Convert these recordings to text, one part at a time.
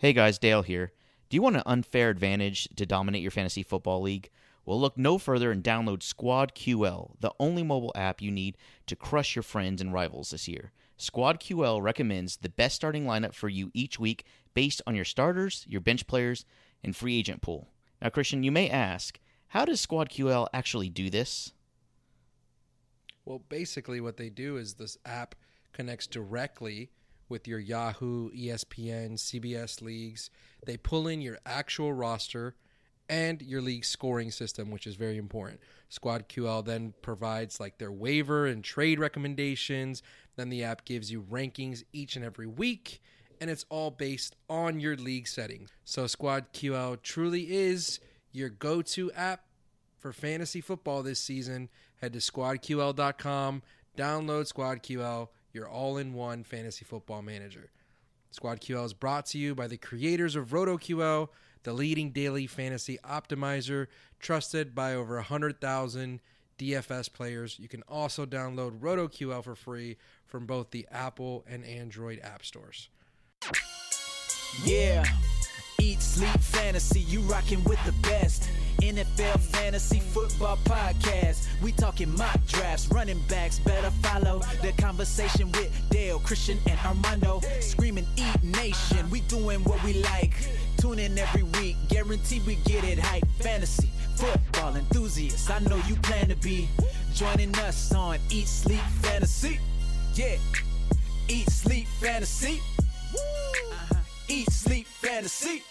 Hey guys, Dale here. Do you want an unfair advantage to dominate your fantasy football league? Well, look no further and download Squad QL, the only mobile app you need to crush your friends and rivals this year. Squad QL recommends the best starting lineup for you each week based on your starters, your bench players, and free agent pool. Now, Christian, you may ask, how does Squad QL actually do this? Well, basically, what they do is this app connects directly with your Yahoo, ESPN, CBS leagues. They pull in your actual roster and your league scoring system, which is very important. Squad QL then provides like their waiver and trade recommendations. Then the app gives you rankings each and every week, and it's all based on your league settings. So Squad QL truly is your go-to app for fantasy football this season. Head to squadql.com, download SquadQL your all in one fantasy football manager. SquadQL is brought to you by the creators of RotoQL, the leading daily fantasy optimizer, trusted by over 100,000 DFS players. You can also download RotoQL for free from both the Apple and Android app stores. Yeah. Eat, sleep, fantasy, you rockin' with the best. NFL Fantasy Football Podcast. We talking mock drafts, running backs, better follow the conversation with Dale, Christian, and Armando. Screaming Eat Nation, we doing what we like. Tune in every week, guarantee we get it hype. Fantasy, football enthusiasts, I know you plan to be joining us on Eat, Sleep, Fantasy. Yeah, Eat, Sleep, Fantasy. Uh-huh. Eat, Sleep, Fantasy.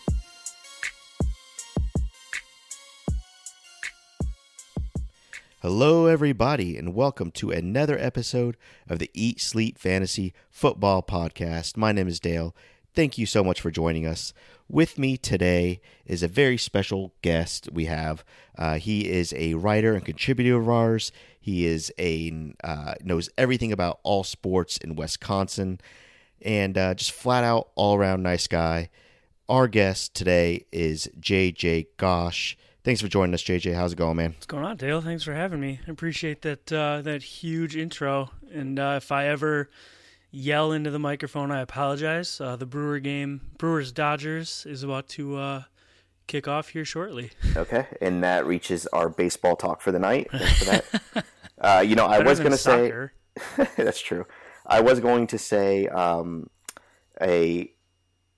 Hello, everybody, and welcome to another episode of the Eat Sleep Fantasy Football Podcast. My name is Dale. Thank you so much for joining us. With me today is a very special guest we have. Uh, he is a writer and contributor of ours. He is a uh, knows everything about all sports in Wisconsin, and uh, just flat out all around nice guy. Our guest today is JJ Gosh. Thanks for joining us, JJ. How's it going, man? What's going on, Dale? Thanks for having me. I appreciate that uh, that huge intro. And uh, if I ever yell into the microphone, I apologize. Uh, the Brewer game, Brewers Dodgers, is about to uh, kick off here shortly. Okay, and that reaches our baseball talk for the night. Thanks for that. uh, you know, I was going to say that's true. I was going to say um, a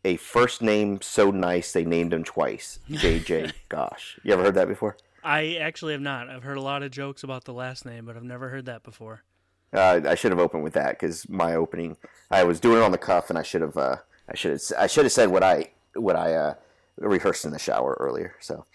a first name so nice they named him twice. JJ. Gosh, you ever heard that before? I actually have not. I've heard a lot of jokes about the last name, but I've never heard that before. Uh, I should have opened with that because my opening, I was doing it on the cuff, and I should have, uh, I should have, I should have said what I, what I uh, rehearsed in the shower earlier. So,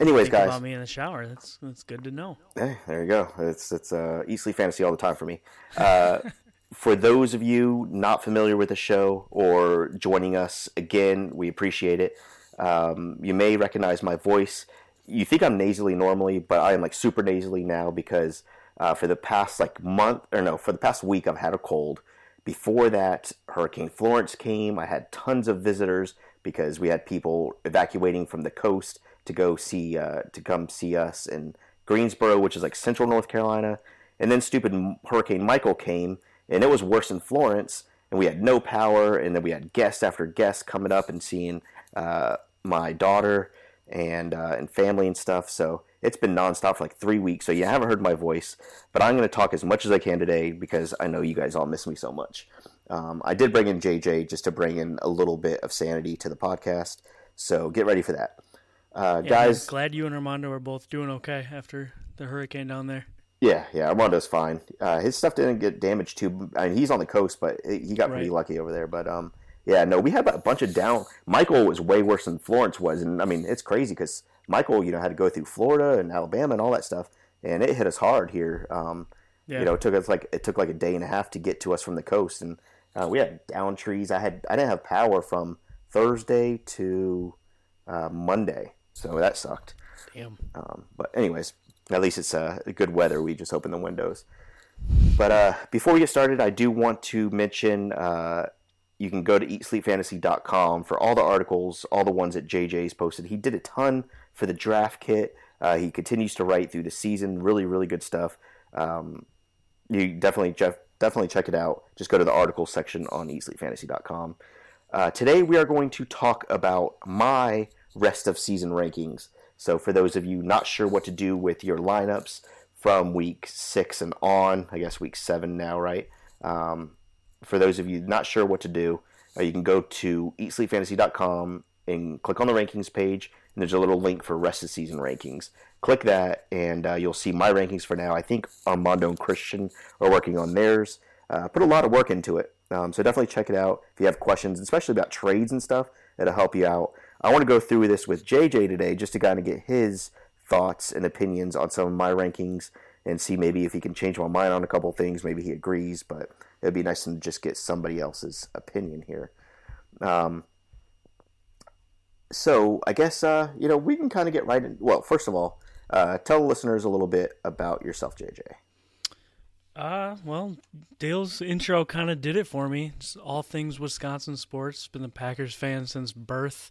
anyways, Think guys, about me in the shower. That's that's good to know. Hey, there you go. It's it's uh, Eat Fantasy all the time for me. For those of you not familiar with the show or joining us again, we appreciate it. Um, you may recognize my voice. You think I'm nasally normally, but I am like super nasally now because uh, for the past like month or no, for the past week, I've had a cold. Before that, Hurricane Florence came. I had tons of visitors because we had people evacuating from the coast to go see uh, to come see us in Greensboro, which is like central North Carolina. And then stupid Hurricane Michael came, and it was worse in Florence. And we had no power, and then we had guest after guest coming up and seeing uh, my daughter and uh, and family and stuff. So it's been nonstop for like three weeks. So you haven't heard my voice, but I'm going to talk as much as I can today because I know you guys all miss me so much. Um, I did bring in JJ just to bring in a little bit of sanity to the podcast. So get ready for that, uh, Yeah, guys. I'm glad you and Armando are both doing okay after the hurricane down there. Yeah, yeah, Armando's fine. Uh, his stuff didn't get damaged too. I mean, he's on the coast, but he got pretty lucky over there. But um, yeah, no, we had a bunch of down. Michael was way worse than Florence was, and I mean, it's crazy because Michael, you know, had to go through Florida and Alabama and all that stuff, and it hit us hard here. Um, Yeah. You know, it took us like it took like a day and a half to get to us from the coast, and uh, we had down trees. I had I didn't have power from Thursday to uh, Monday, so that sucked. Damn. Um, but anyways, at least it's uh, good weather. We just open the windows. But uh, before we get started, I do want to mention uh, you can go to eatsleepfantasy.com for all the articles, all the ones that JJ's posted. He did a ton for the draft kit. Uh, he continues to write through the season. Really, really good stuff. Um, you definitely Jeff, definitely check it out. Just go to the articles section on eatsleepfantasy.com. Uh, today we are going to talk about my rest of season rankings. So, for those of you not sure what to do with your lineups from week six and on, I guess week seven now, right? Um, for those of you not sure what to do, uh, you can go to eatsleepfantasy.com and click on the rankings page, and there's a little link for rest of season rankings. Click that, and uh, you'll see my rankings for now. I think Armando and Christian are working on theirs. Uh, put a lot of work into it, um, so definitely check it out. If you have questions, especially about trades and stuff, it'll help you out. I want to go through this with JJ today, just to kind of get his thoughts and opinions on some of my rankings and see maybe if he can change my mind on a couple things. Maybe he agrees, but it'd be nice to just get somebody else's opinion here. Um, so I guess uh, you know we can kind of get right in. Well, first of all, uh, tell the listeners a little bit about yourself, JJ. Uh, well, Dale's intro kind of did it for me. Just all things Wisconsin sports. Been a Packers fan since birth.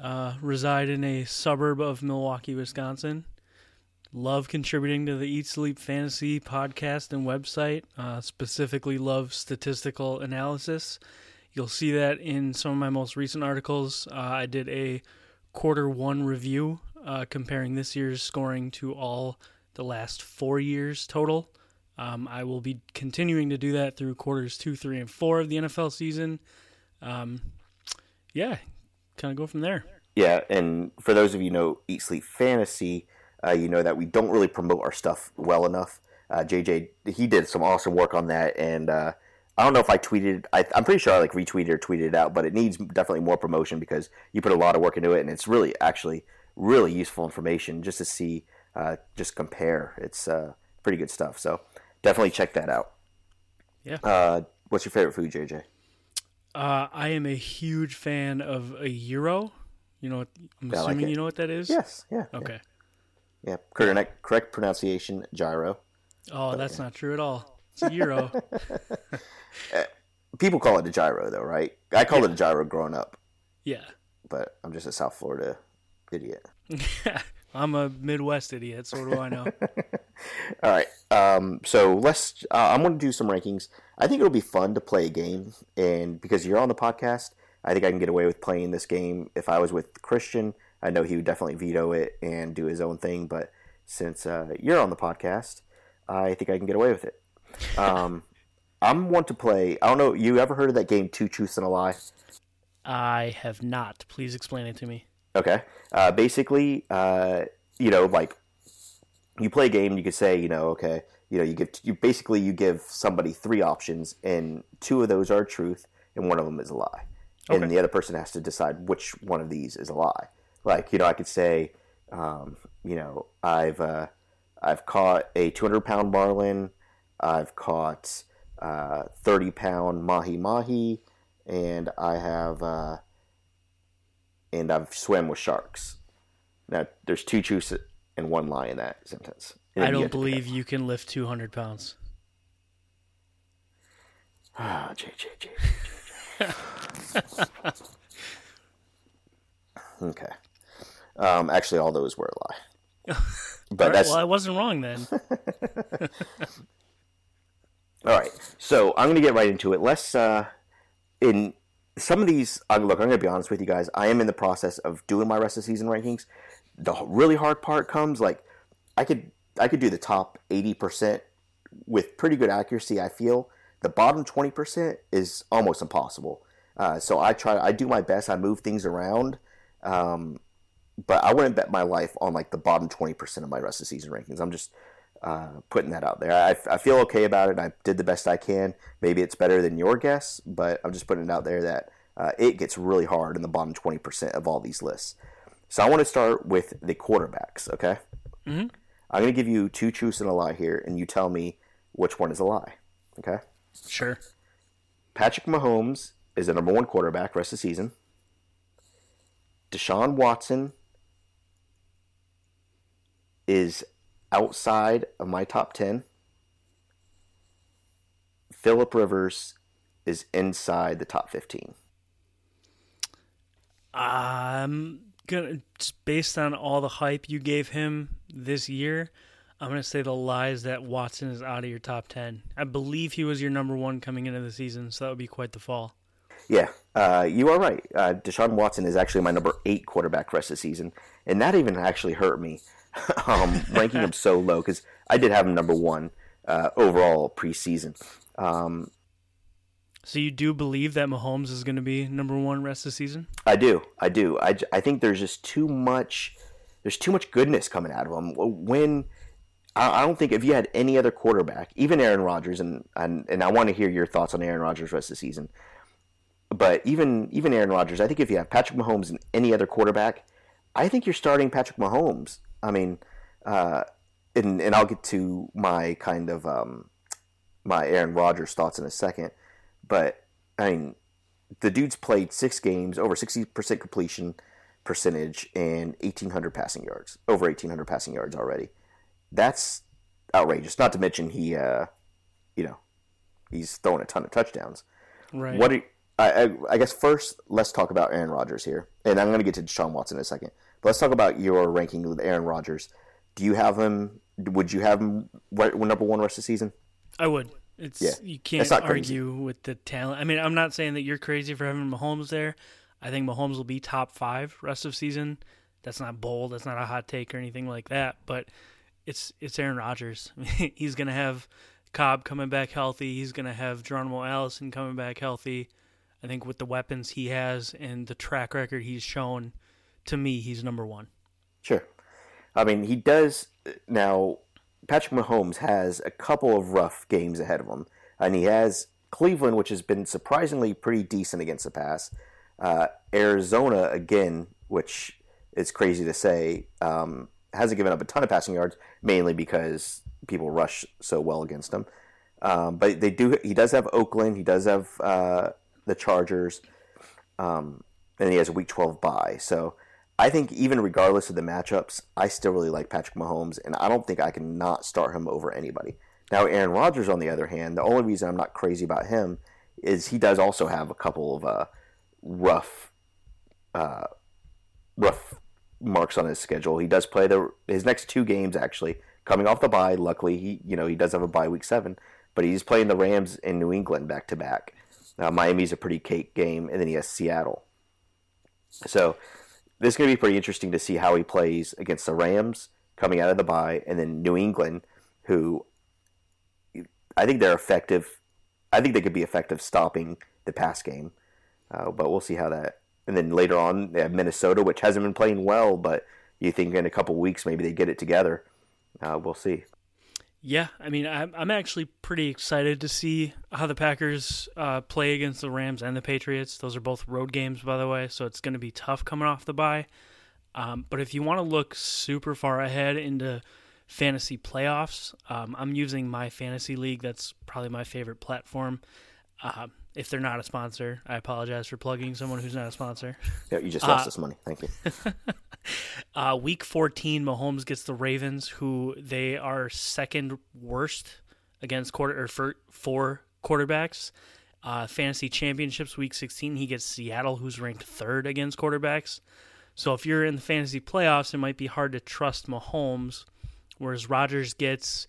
Uh, reside in a suburb of Milwaukee, Wisconsin. Love contributing to the Eat Sleep Fantasy podcast and website. Uh, specifically, love statistical analysis. You'll see that in some of my most recent articles. Uh, I did a quarter one review uh, comparing this year's scoring to all the last four years total. Um, I will be continuing to do that through quarters two, three, and four of the NFL season. Um, yeah, kind of go from there. Yeah, and for those of you know Eat Sleep Fantasy, uh, you know that we don't really promote our stuff well enough. Uh, JJ he did some awesome work on that, and uh, I don't know if I tweeted. I, am pretty sure I like retweeted or tweeted it out, but it needs definitely more promotion because you put a lot of work into it, and it's really actually really useful information just to see, uh, just compare. It's uh, pretty good stuff. So definitely check that out. Yeah. Uh, what's your favorite food, JJ? Uh, I am a huge fan of a gyro. You know, what, I'm Yeah, I like assuming it. you know what that is. Yes. Yeah. yeah. Okay. Yeah. Correct, correct pronunciation, gyro. Oh, that's not true at all. It's a gyro. People call it a gyro, though, right? I called it a gyro growing up, yeah. but I'm just a South Florida idiot. I'm a Midwest idiot, so what do I know? All right. Um, so let's. Uh, I'm going to do some rankings. I think it'll be fun to play a game, and because you're on the podcast, I think I can get away with playing this game. If I was with Christian, I know he would definitely veto it and do his own thing. But since uh, you're on the podcast, I think I can get away with it. Um, I'm one to play. I don't know. You ever heard of that game, Two Truths and a Lie? I have not. Please explain it to me. Okay. Uh, basically, uh, you know, like you play a game, you could say, you know, okay, you know, you give you basically you give somebody three options, and two of those are truth, and one of them is a lie, and the other person has to decide which one of these is a lie. Like, you know, I could say, um, you know, I've uh, I've caught a 200 pound marlin, I've caught uh, 30 pound mahi mahi, and I have. Uh, and I've swam with sharks. Now, there's two truths and one lie in that sentence. And I don't believe you can lift 200 pounds. Ah, J, J, J, J, J. okay. Um, actually, all those were a lie. But right, that's well, I wasn't wrong then. all right. So I'm going to get right into it. Let's uh, in some of these. Uh, look, I'm going to be honest with you guys. I am in the process of doing my rest of season rankings. The really hard part comes like I could I could do the top eighty percent with pretty good accuracy. I feel the bottom twenty percent is almost impossible. Uh, so I try. I do my best. I move things around. Um, but I wouldn't bet my life on like the bottom twenty percent of my rest of season rankings. I'm just uh, putting that out there. I, I feel okay about it. I did the best I can. Maybe it's better than your guess, but I'm just putting it out there that uh, it gets really hard in the bottom twenty percent of all these lists. So I want to start with the quarterbacks. Okay, Mhm. I'm going to give you two truths and a lie here, and you tell me which one is a lie. Okay, Sure. Patrick Mahomes is the number one quarterback rest of the season. Deshaun Watson is outside of my top 10. Philip Rivers is inside the top 15. I'm gonna based on all the hype you gave him this year. I'm gonna say the lies that Watson is out of your top ten. I believe he was your number one coming into the season, so that would be quite the fall. Yeah, uh, you are right. Uh, Deshaun Watson is actually my number eight quarterback rest of the season, and that even actually hurt me, um, ranking him so low because I did have him number one uh, overall preseason. Um, So you do believe that Mahomes is going to be number one rest of the season? I do, I do. I, I think there's just too much. There's too much goodness coming out of him. When I, I don't think if you had any other quarterback, even Aaron Rodgers, and and, and I want to hear your thoughts on Aaron Rodgers rest of the season. But even even Aaron Rodgers, I think if you have Patrick Mahomes and any other quarterback, I think you're starting Patrick Mahomes. I mean, uh, and and I'll get to my kind of um, my Aaron Rodgers thoughts in a second. But I mean, the dude's played six games, over sixty percent completion percentage, and eighteen hundred passing yards, over eighteen hundred passing yards already. That's outrageous. Not to mention he, uh, you know, he's throwing a ton of touchdowns. Right. What are, I, I, I guess first, let's talk about Aaron Rodgers here, and I'm going to get to Deshaun Watson in a second. But let's talk about your ranking with Aaron Rodgers. Do you have him? Would you have him right, number one rest of the season? I would. It's Yeah. you can't not crazy. argue with the talent. I mean, I'm not saying that you're crazy for having Mahomes there. I think Mahomes will be top five rest of season. That's not bold. That's not a hot take or anything like that. But it's it's Aaron Rodgers. He's gonna have Cobb coming back healthy. He's gonna have Geronimo Allison coming back healthy. I think with the weapons he has and the track record he's shown, to me, he's number one. Sure. I mean, he does uh, now. Patrick Mahomes has a couple of rough games ahead of him, and he has Cleveland, which has been surprisingly pretty decent against the pass. Uh, Arizona again, which is crazy to say, um, hasn't given up a ton of passing yards, mainly because people rush so well against them. Um, but they do. He does have Oakland. He does have uh, the Chargers, um, and he has a Week 12 bye. So I think even regardless of the matchups, I still really like Patrick Mahomes, and I don't think I can not start him over anybody. Now, Aaron Rodgers, on the other hand, the only reason I'm not crazy about him is he does also have a couple of uh, rough, uh, rough marks on his schedule. He does play the his next two games actually coming off the bye. Luckily, he you know he does have a bye week seven, but he's playing the Rams in New England back to back. Miami's a pretty cake game, and then he has Seattle. So this is going to be pretty interesting to see how he plays against the Rams coming out of the bye, and then New England, who I think they're effective. I think they could be effective stopping the pass game, uh, but we'll see how that. And then later on, they have Minnesota, which hasn't been playing well, but you think in a couple weeks maybe they get it together. Uh, we'll see. Yeah, I mean, I'm I'm actually pretty excited to see how the Packers uh, play against the Rams and the Patriots. Those are both road games, by the way, so it's going to be tough coming off the bye. Um, but if you want to look super far ahead into fantasy playoffs, um, I'm using my fantasy league. That's probably my favorite platform. Uh, if they're not a sponsor, I apologize for plugging someone who's not a sponsor. Yeah, you just lost us money. Thank you. Uh, week 14, Mahomes gets the Ravens, who they are second worst against quarter or for, four quarterbacks. Uh, fantasy championships week 16, he gets Seattle, who's ranked third against quarterbacks. So if you're in the fantasy playoffs, it might be hard to trust Mahomes, whereas Rodgers gets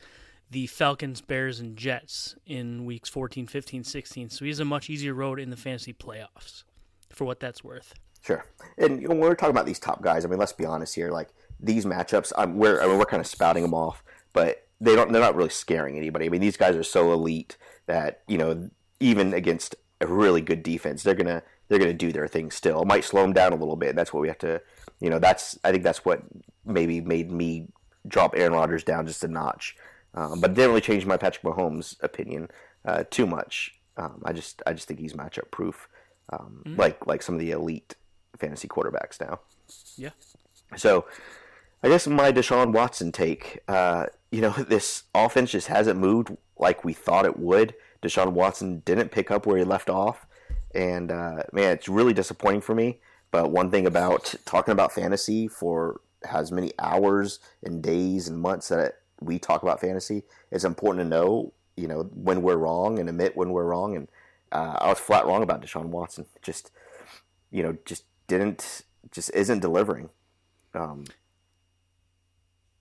the Falcons, Bears, and Jets in weeks 14, 15, 16. So he has a much easier road in the fantasy playoffs, for what that's worth. Sure. And when we're talking about these top guys, I mean, let's be honest here. Like these matchups, I'm, we're I mean, we're kind of spouting them off, but they don't. They're not really scaring anybody. I mean, these guys are so elite that you know, even against a really good defense, they're gonna they're gonna do their thing. Still, it might slow them down a little bit. That's what we have to. You know, that's I think that's what maybe made me drop Aaron Rodgers down just a notch. Um, but it didn't really change my Patrick Mahomes opinion uh, too much. Um, I just I just think he's matchup proof, um, like like some of the elite fantasy quarterbacks now. Yeah. So, I guess my Deshaun Watson take. Uh, you know, this offense just hasn't moved like we thought it would. Deshaun Watson didn't pick up where he left off, and uh, man, it's really disappointing for me. But one thing about talking about fantasy for as many hours and days and months that we talk about fantasy, it's important to know, you know, when we're wrong and admit when we're wrong. And uh, I was flat wrong about Deshaun Watson. Just, you know, just didn't, just isn't delivering. Um,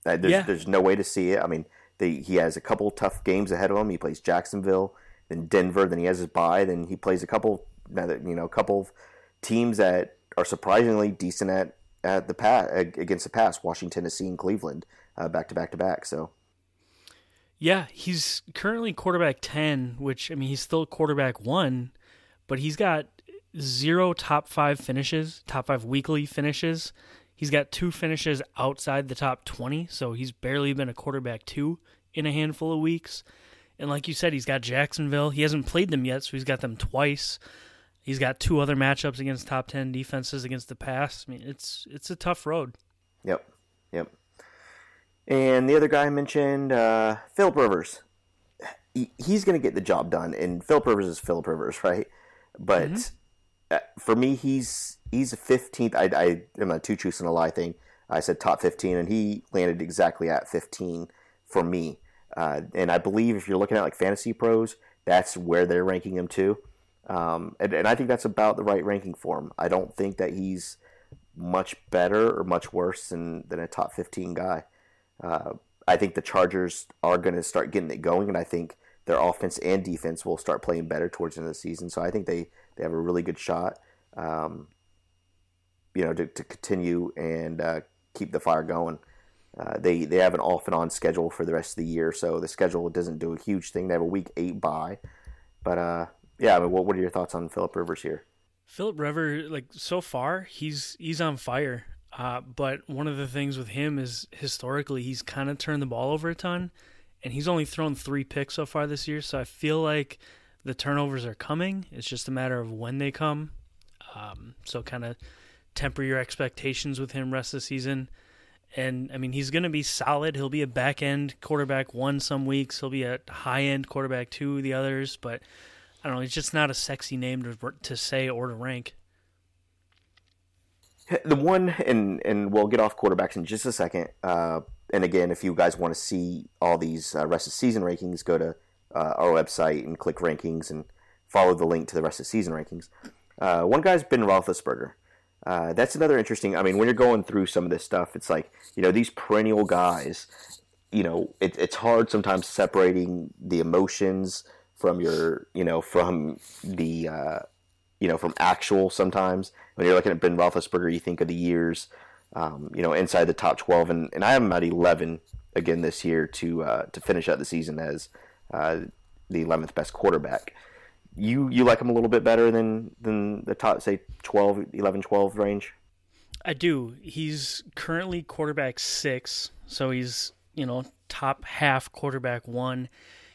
there's, Yeah. there's no way to see it. I mean, the, he has a couple tough games ahead of him. He plays Jacksonville, then Denver, then he has his bye, then he plays a couple you know a couple of teams that are surprisingly decent at at the pass against the pass. Washington, Tennessee, and Cleveland uh, back to back to back. So. Yeah, he's currently quarterback 10, which, I mean, he's still quarterback 1, but he's got zero top five finishes, top five weekly finishes. He's got two finishes outside the top 20, so he's barely been a quarterback 2 in a handful of weeks. And like you said, he's got Jacksonville. He hasn't played them yet, so he's got them twice. He's got two other matchups against top 10 defenses against the pass. I mean, it's it's a tough road. Yep. Yep. And the other guy I mentioned, uh, Philip Rivers. He, he's going to get the job done, and Philip Rivers is Philip Rivers, right? But mm-hmm. for me, he's he's a fifteenth. I, I am a two truths and a lie thing. I said top fifteen, and he landed exactly at fifteen for me. Uh, and I believe if you're looking at like fantasy pros, that's where they're ranking him too. Um, and, and I think that's about the right ranking for him. I don't think that he's much better or much worse than, than a top 15 guy. Uh, I think the Chargers are going to start getting it going, and I think their offense and defense will start playing better towards the end of the season. So I think they, they have a really good shot, um, you know, to, to continue and uh, keep the fire going. Uh, they they have an off and on schedule for the rest of the year, so the schedule doesn't do a huge thing. They have a week eight bye, but uh, yeah. I mean, what what are your thoughts on Philip Rivers here? Philip Rivers, like so far, he's he's on fire. Uh, but one of the things with him is historically he's kind of turned the ball over a ton, and he's only thrown three picks so far this year. So I feel like the turnovers are coming. It's just a matter of when they come. Um, so kind of temper your expectations with him rest of the season. And I mean, he's going to be solid. He'll be a back end quarterback one some weeks. He'll be a high end quarterback two the others. But I don't know. He's just not a sexy name to to say or to rank. The one, and and we'll get off quarterbacks in just a second. Uh, and again, if you guys want to see all these uh, rest of season rankings, go to uh, our website and click rankings and follow the link to the rest of season rankings. Uh, one guy's Ben Roethlisberger. Uh, that's another interesting. I mean, when you're going through some of this stuff, it's like you know these perennial guys. You know, it, it's hard sometimes separating the emotions from your, you know, from the uh, you know, from actual sometimes. When you're looking at Ben Roethlisberger, you think of the years, um, you know, inside the top 12. And, and I have him at 11 again this year to uh, to finish out the season as uh, the 11th best quarterback. You you like him a little bit better than than the top say 12 11 12 range? I do. He's currently quarterback 6, so he's, you know, top half quarterback 1.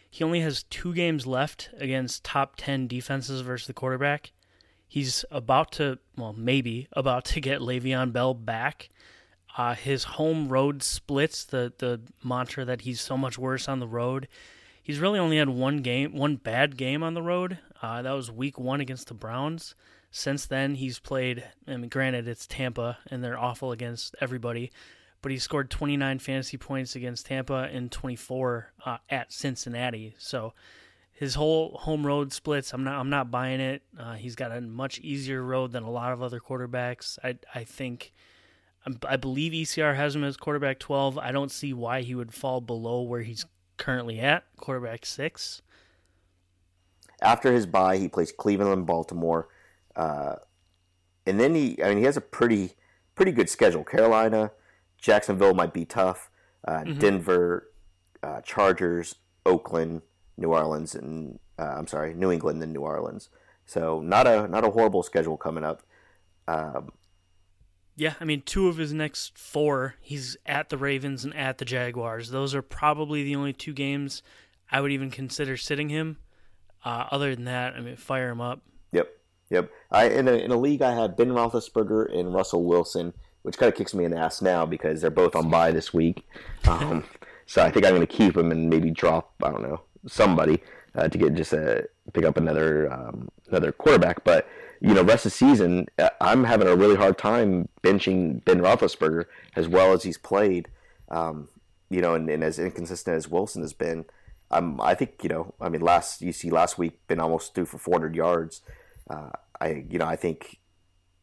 He only has 2 games left against top 10 defenses versus the quarterback. He's about to, well, maybe about to get Le'Veon Bell back. Uh, his home road splits, the the mantra that he's so much worse on the road. He's really only had one game, one bad game on the road. Uh, that was Week One against the Browns. Since then, he's played. I mean, granted, it's Tampa, and they're awful against everybody, but he scored 29 fantasy points against Tampa and 24 uh, at Cincinnati. So his whole home road splits. I'm not. I'm not buying it. Uh, he's got a much easier road than a lot of other quarterbacks. I. I think. I believe ECR has him as quarterback 12. I don't see why he would fall below where he's currently at, quarterback six. After his bye, he plays Cleveland and Baltimore, uh, and then he. I mean, he has a pretty pretty good schedule. Carolina, Jacksonville might be tough. Uh, mm-hmm. Denver, uh, Chargers, Oakland, New Orleans and uh, I'm sorry, New England and New Orleans. So not a not a horrible schedule coming up. Um, yeah, I mean, two of his next four, he's at the Ravens and at the Jaguars. Those are probably the only two games I would even consider sitting him. Uh, other than that, I mean, fire him up. Yep, yep. I in a, in a league I have Ben Roethlisberger and Russell Wilson, which kind of kicks me in the ass now because they're both on bye this week. Um, so I think I'm going to keep them and maybe drop. I don't know somebody uh, to get just a pick up another um, another quarterback. But you know, rest of the season, uh, I'm having a really hard time benching Ben Roethlisberger as well as he's played. Um, you know, and, and, as inconsistent as Wilson has been. Um, I think you know. I mean, last you see last week been almost threw for 400 yards. Uh, I you know I think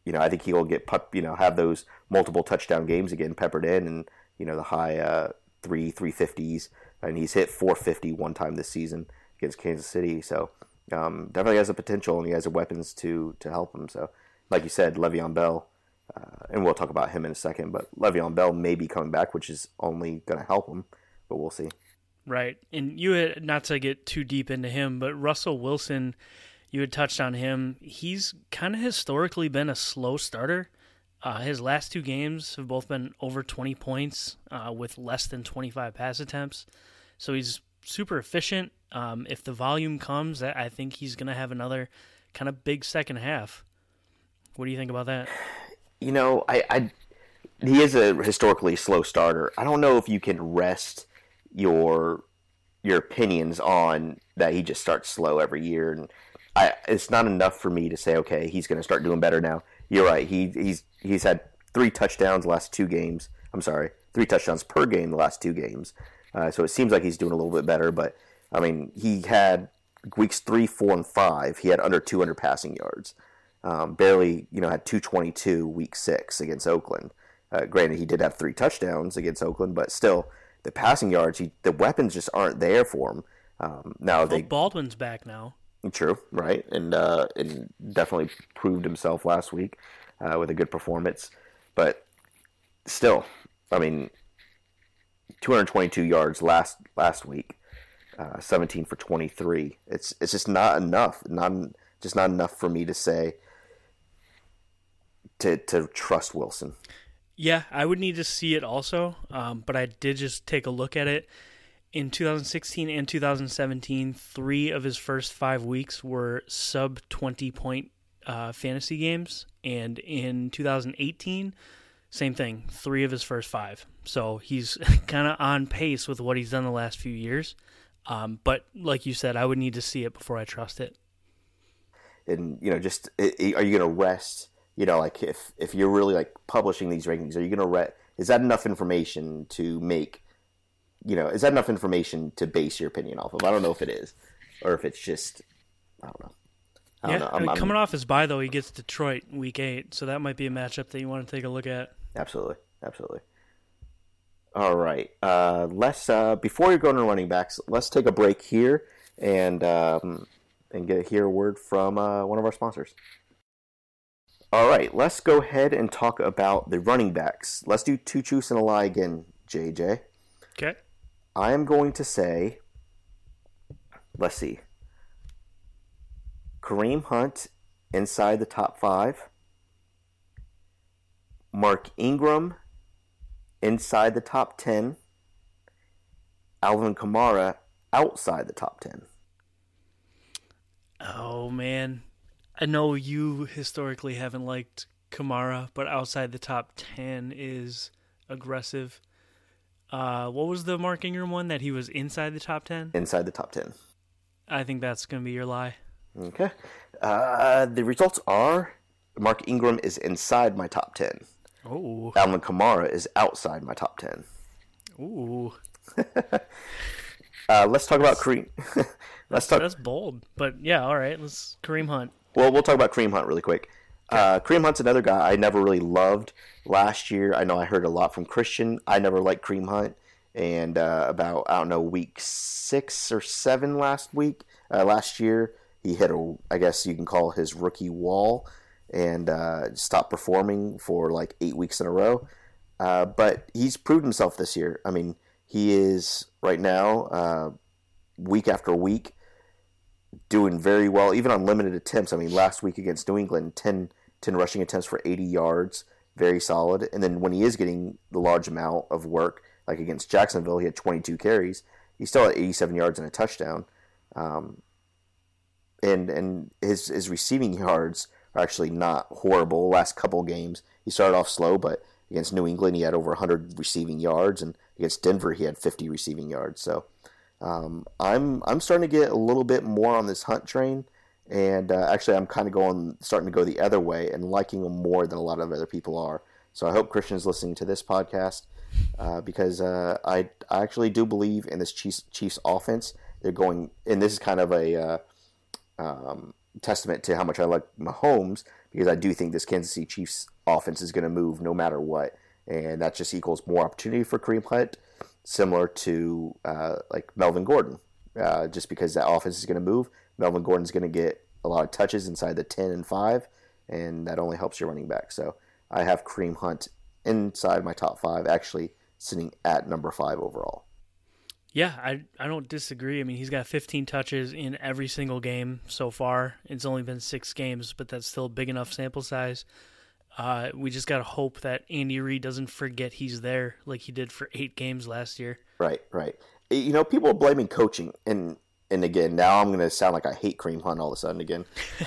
you know I think he will get you know have those multiple touchdown games again peppered in and you know the high uh, three three fifties and he's hit 450 one time this season against Kansas City. So um, definitely has the potential and he has the weapons to to help him. So, like you said, Le'Veon Bell, uh, and we'll talk about him in a second. But Le'Veon Bell may be coming back, which is only going to help him. But we'll see. Right. And you had, not to get too deep into him, but Russell Wilson, you had touched on him. He's kind of historically been a slow starter. Uh, his last two games have both been over 20 points uh, with less than 25 pass attempts. So he's super efficient. Um, if the volume comes, I think he's going to have another kind of big second half. What do you think about that? You know, I, I he is a historically slow starter. I don't know if you can rest your your opinions on that he just starts slow every year and I, it's not enough for me to say okay he's going to start doing better now you're right. He he's he's had three touchdowns last two games. I'm sorry. Three touchdowns per game the last two games. Uh, so it seems like he's doing a little bit better but i mean he had weeks three four and five. He had under 200 passing yards. Um, barely you know had 222 week six against oakland. Uh, granted he did have three touchdowns against oakland but still the passing yards, he, the weapons just aren't there for him. Um, now they Baldwin's back now. True, right, and uh, and definitely proved himself last week uh, with a good performance. But still, I mean, 222 yards last last week, uh, 17 for 23. It's it's just not enough. Not just not enough for me to say to to trust Wilson. Yeah, I would need to see it also, um, but I did just take a look at it. In 2016 and 2017, three of his first five weeks were sub 20 point uh, fantasy games, and in 2018, same thing, three of his first five. So he's kind of on pace with what he's done the last few years. Um, but like you said, I would need to see it before I trust it. And you know, just are you going to rest? you know, like if if you're really like publishing these rankings, are you going to read? Is that enough information to make? You know, is that enough information to base your opinion off of? I don't know if it is, or if it's just, I don't know. I don't yeah, know. I'm, I'm, coming off his bye though, he gets Detroit week eight, so that might be a matchup that you want to take a look at. Absolutely, absolutely. All right, uh, let's uh, before you go to running backs, let's take a break here and um, and get hear a word from uh, one of our sponsors. All right, let's go ahead and talk about the running backs. Let's do two truths and a lie again, JJ. Okay. I am going to say, let's see, Kareem Hunt inside the top five, Mark Ingram inside the top 10, Alvin Kamara outside the top 10. Oh, man. I know you historically haven't liked Kamara, but outside the top 10 is aggressive. Uh, what was the Mark Ingram one that he was inside the top 10? Inside the top 10. I think that's going to be your lie. Okay. Uh, the results are Mark Ingram is inside my top 10. Oh. Alvin Kamara is outside my top 10. Ooh. uh, let's talk about Kareem. let's talk. That's bold, but yeah, all right. Let's Kareem Hunt. Well, we'll talk about Kareem Hunt really quick. Okay. Uh, Hunt's another guy I never really loved last year. I know I heard a lot from Christian. I never liked Kareem Hunt. And uh, about, I don't know, week six or seven last week, uh, last year, he hit a, I guess you can call his rookie wall and uh, stopped performing for like eight weeks in a row. Uh, but he's proved himself this year. I mean, he is right now, uh, week after week, doing very well, even on limited attempts. I mean, last week against New England, 10, 10 rushing attempts for 80 yards, very solid. And then when he is getting the large amount of work, like against Jacksonville, he had 22 carries. He still had 87 yards and a touchdown. Um, and and his his receiving yards are actually not horrible. Last couple games, he started off slow, but against New England, he had over 100 receiving yards, and against Denver, he had 50 receiving yards. So um, I'm I'm starting to get a little bit more on this Hunt train, and uh, actually I'm kind of going starting to go the other way and liking them more than a lot of other people are. So I hope Christian's listening to this podcast uh, because uh, I I actually do believe in this Chiefs Chiefs offense. They're going, and this is kind of a uh, um, testament to how much I like Mahomes because I do think this Kansas City Chiefs offense is going to move no matter what, and that just equals more opportunity for Kareem Hunt similar to uh, like Melvin Gordon, uh, just because that offense is going to move. Melvin Gordon's going to get a lot of touches inside the 10 and 5, and that only helps your running back. So I have Kareem Hunt inside my top five, actually sitting at number five overall. Yeah, I I don't disagree. I mean, he's got 15 touches in every single game so far. It's only been six games, but that's still a big enough sample size. Uh, we just got to hope that Andy Reid doesn't forget he's there like he did for eight games last year. Right, right. You know, people are blaming coaching, and and again, now I'm going to sound like I hate Kareem Hunt all of a sudden again.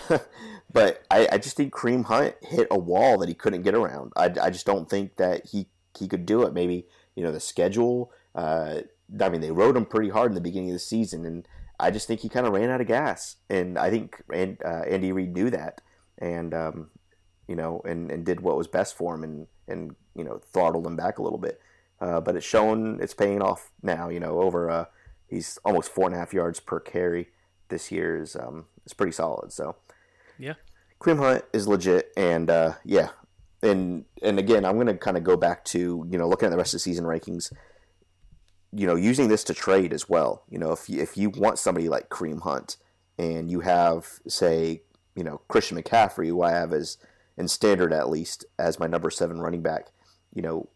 but I, I, just think Kareem Hunt hit a wall that he couldn't get around. I, I just don't think that he he could do it. Maybe you know the schedule. Uh, I mean, they rode him pretty hard in the beginning of the season, and I just think he kind of ran out of gas. And I think and, uh, Andy Reid knew that, and um, you know, and, and did what was best for him, and and you know, throttled him back a little bit. Uh, but it's shown it's paying off now. You know, over he's almost four and a half yards per carry this year is um, is pretty solid. So yeah, Kareem Hunt is legit, and uh, yeah, and and again, I'm going to kind of go back to you know looking at the rest of the season rankings. You know, using this to trade as well. You know, if you, if you want somebody like Kareem Hunt, and you have say you know Christian McCaffrey, who I have as in standard at least as my number seven running back. You know,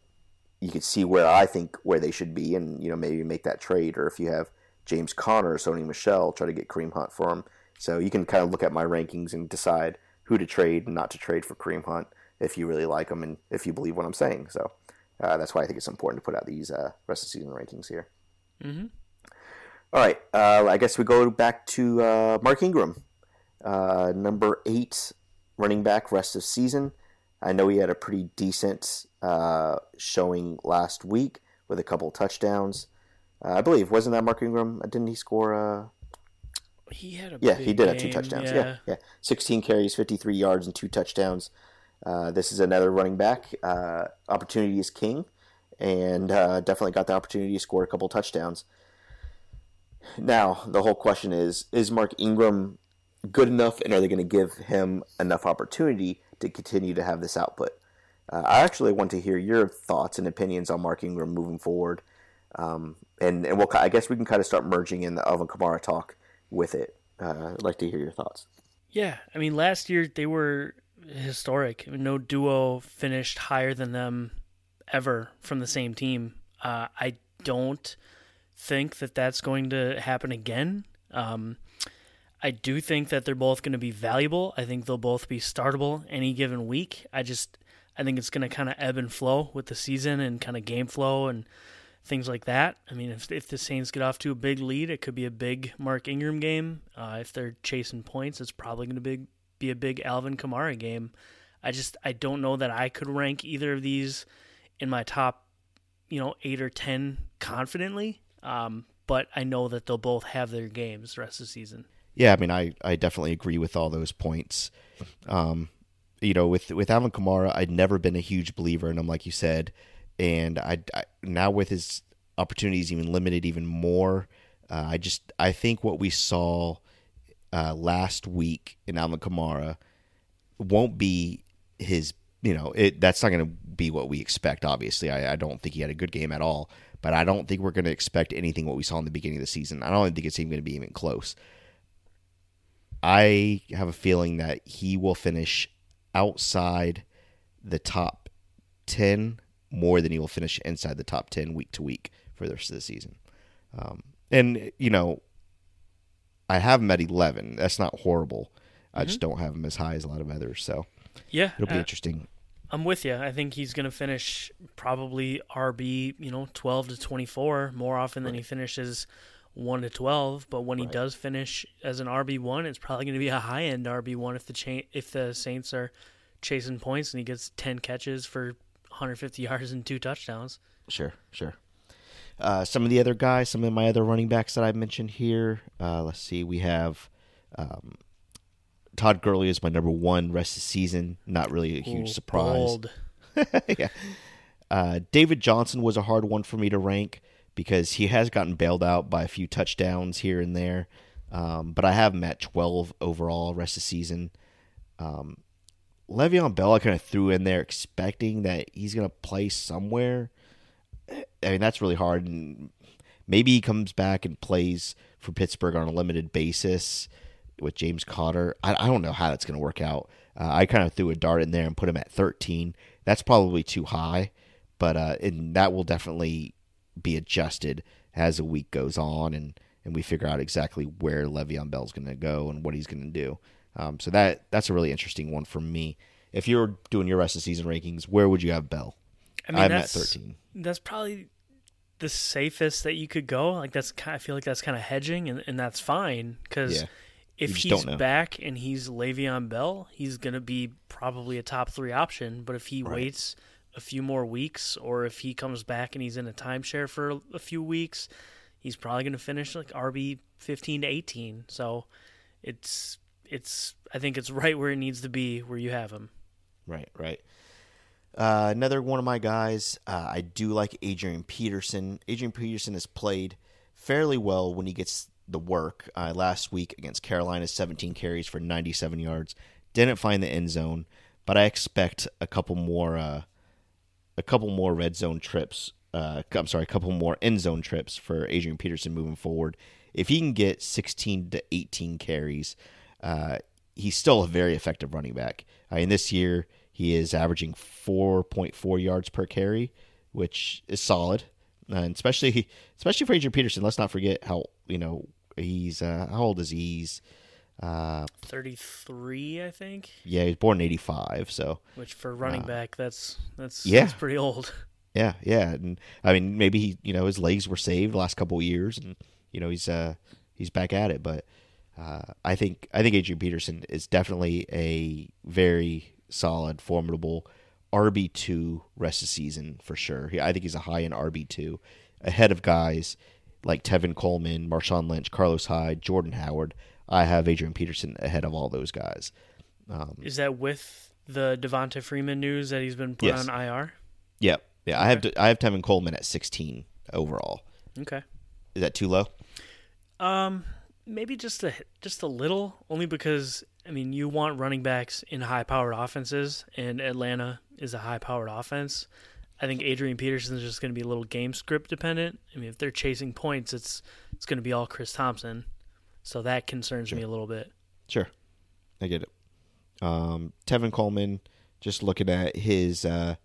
you could see where I think where they should be, and you know maybe make that trade. Or if you have James Conner, Sony Michel, try to get Kareem Hunt for him. So you can kind of look at my rankings and decide who to trade and not to trade for Kareem Hunt if you really like him and if you believe what I'm saying. So uh, that's why I think it's important to put out these uh, rest of season rankings here. Mm-hmm. All right, uh, I guess we go back to uh, Mark Ingram, uh, number eight running back rest of season. I know he had a pretty decent uh, showing last week with a couple touchdowns. Uh, I believe wasn't that Mark Ingram? Didn't he score? Uh... He had a yeah, he did game. have two touchdowns. Yeah. yeah, yeah, sixteen carries, fifty-three yards, and two touchdowns. Uh, this is another running back. Uh, opportunity is king, and uh, definitely got the opportunity to score a couple touchdowns. Now the whole question is: Is Mark Ingram good enough, and are they going to give him enough opportunity to continue to have this output? Uh, I actually want to hear your thoughts and opinions on Mark Ingram moving forward, um, and and we'll, I guess we can kind of start merging in the Alvin Kamara talk with it. Uh, I'd like to hear your thoughts. Yeah, I mean, last year they were historic. No duo finished higher than them ever from the same team. Uh, I don't think that that's going to happen again. Um, I do think that they're both going to be valuable. I think they'll both be startable any given week. I just I think it's going to kind of ebb and flow with the season and kind of game flow and things like that. I mean, if if the Saints get off to a big lead, it could be a big Mark Ingram game. Uh, if they're chasing points, it's probably going to be be a big Alvin Kamara game. I just I don't know that I could rank either of these in my top, you know, eight or ten confidently. Um, but I know that they'll both have their games the rest of the season. Yeah, I mean, I, I definitely agree with all those points. Um, you know, with with Alvin Kamara, I'd never been a huge believer in him, like you said, and I, I now with his opportunities even limited even more. Uh, I just I think what we saw uh, last week in Alvin Kamara won't be his. You know, it that's not going to be what we expect. Obviously, I, I don't think he had a good game at all. But I don't think we're going to expect anything what we saw in the beginning of the season. I don't think it's even going to be even close. I have a feeling that he will finish outside the top 10 more than he will finish inside the top 10 week to week for the rest of the season. Um, and, you know, I have him at 11. That's not horrible. I Mm-hmm. just don't have him as high as a lot of others. So Yeah, it'll be uh, interesting. I'm with you. I think he's going to finish probably RB, you know, 12 to 24 more often than he finishes 1 to 12. But when he does finish as an RB1, it's probably going to be a high end RB1 if the cha- if the Saints are chasing points and he gets 10 catches for 150 yards and two touchdowns. Sure, sure. Uh, some of the other guys, some of my other running backs that I mentioned here. Uh, let's see. We have um, Todd Gurley is my number one rest of the season. Not really a huge Ooh, surprise. yeah. Uh, David Johnson was a hard one for me to rank because he has gotten bailed out by a few touchdowns here and there. Um, but I have him at 12 overall rest of season. Um, Le'Veon Bell, I kind of threw in there expecting that he's going to play somewhere. I mean, that's really hard. And maybe he comes back and plays for Pittsburgh on a limited basis. with James Conner. I, I don't know how that's going to work out. Uh, I kind of threw a dart in there and put him at 13. That's probably too high, but uh, and that will definitely be adjusted as the week goes on and, and we figure out exactly where Le'Veon Bell's going to go and what he's going to do. Um, so that that's a really interesting one for me. If you're doing your rest of season rankings, where would you have Bell? I mean, I'm at that's, 13. That's probably the safest that you could go. Like that's kind. I feel like that's kind of hedging, and, and that's fine because Yeah. if he's back and he's Le'Veon Bell, he's gonna be probably a top three option. But if he Right. waits a few more weeks, or if he comes back and he's in a timeshare for a, few weeks, he's probably gonna finish like RB fifteen to eighteen. So it's it's. I think it's right where it needs to be, where you have him. Right, right. Uh, another one of my guys, uh, I do like Adrian Peterson. Adrian Peterson has played fairly well when he gets the work. Uh, last week against Carolina, 17 carries for 97 yards. Didn't find the end zone, but I expect a couple more, uh, a couple more red zone trips. Uh, I'm sorry, a couple more end zone trips for Adrian Peterson moving forward. If he can get 16 to 18 carries, uh, he's still a very effective running back. Uh, and this year, he is averaging 4.4 yards per carry, which is solid. Uh, and especially, especially for Adrian Peterson. Let's not forget how you know he's uh, how old is he? He's uh, Thirty three, I think. yeah, he's born in '85, so Which for running back, that's that's Yeah. that's pretty old. Yeah, yeah, and I mean maybe he, you know, his legs were saved the last couple of years, and you know he's uh he's back at it. But uh, I think I think Adrian Peterson is definitely a very solid, formidable RB two rest of the season for sure. He, I think he's a high end RB two, ahead of guys like Tevin Coleman, Marshawn Lynch, Carlos Hyde, Jordan Howard. I have Adrian Peterson ahead of all those guys. Um, Is that with the Devonta Freeman news that he's been put Yes. on IR? Yep, yeah, I have I have Tevin Coleman at sixteen overall. Okay. Is that too low? Um, maybe just a just a little, only because I mean you want running backs in high-powered offenses, and Atlanta is a high-powered offense. I think Adrian Peterson is just going to be a little game script dependent. I mean, if they're chasing points, it's it's going to be all Chris Thompson, so that concerns me a little bit. Sure, I get it. Um, Tevin Coleman, just looking at his uh,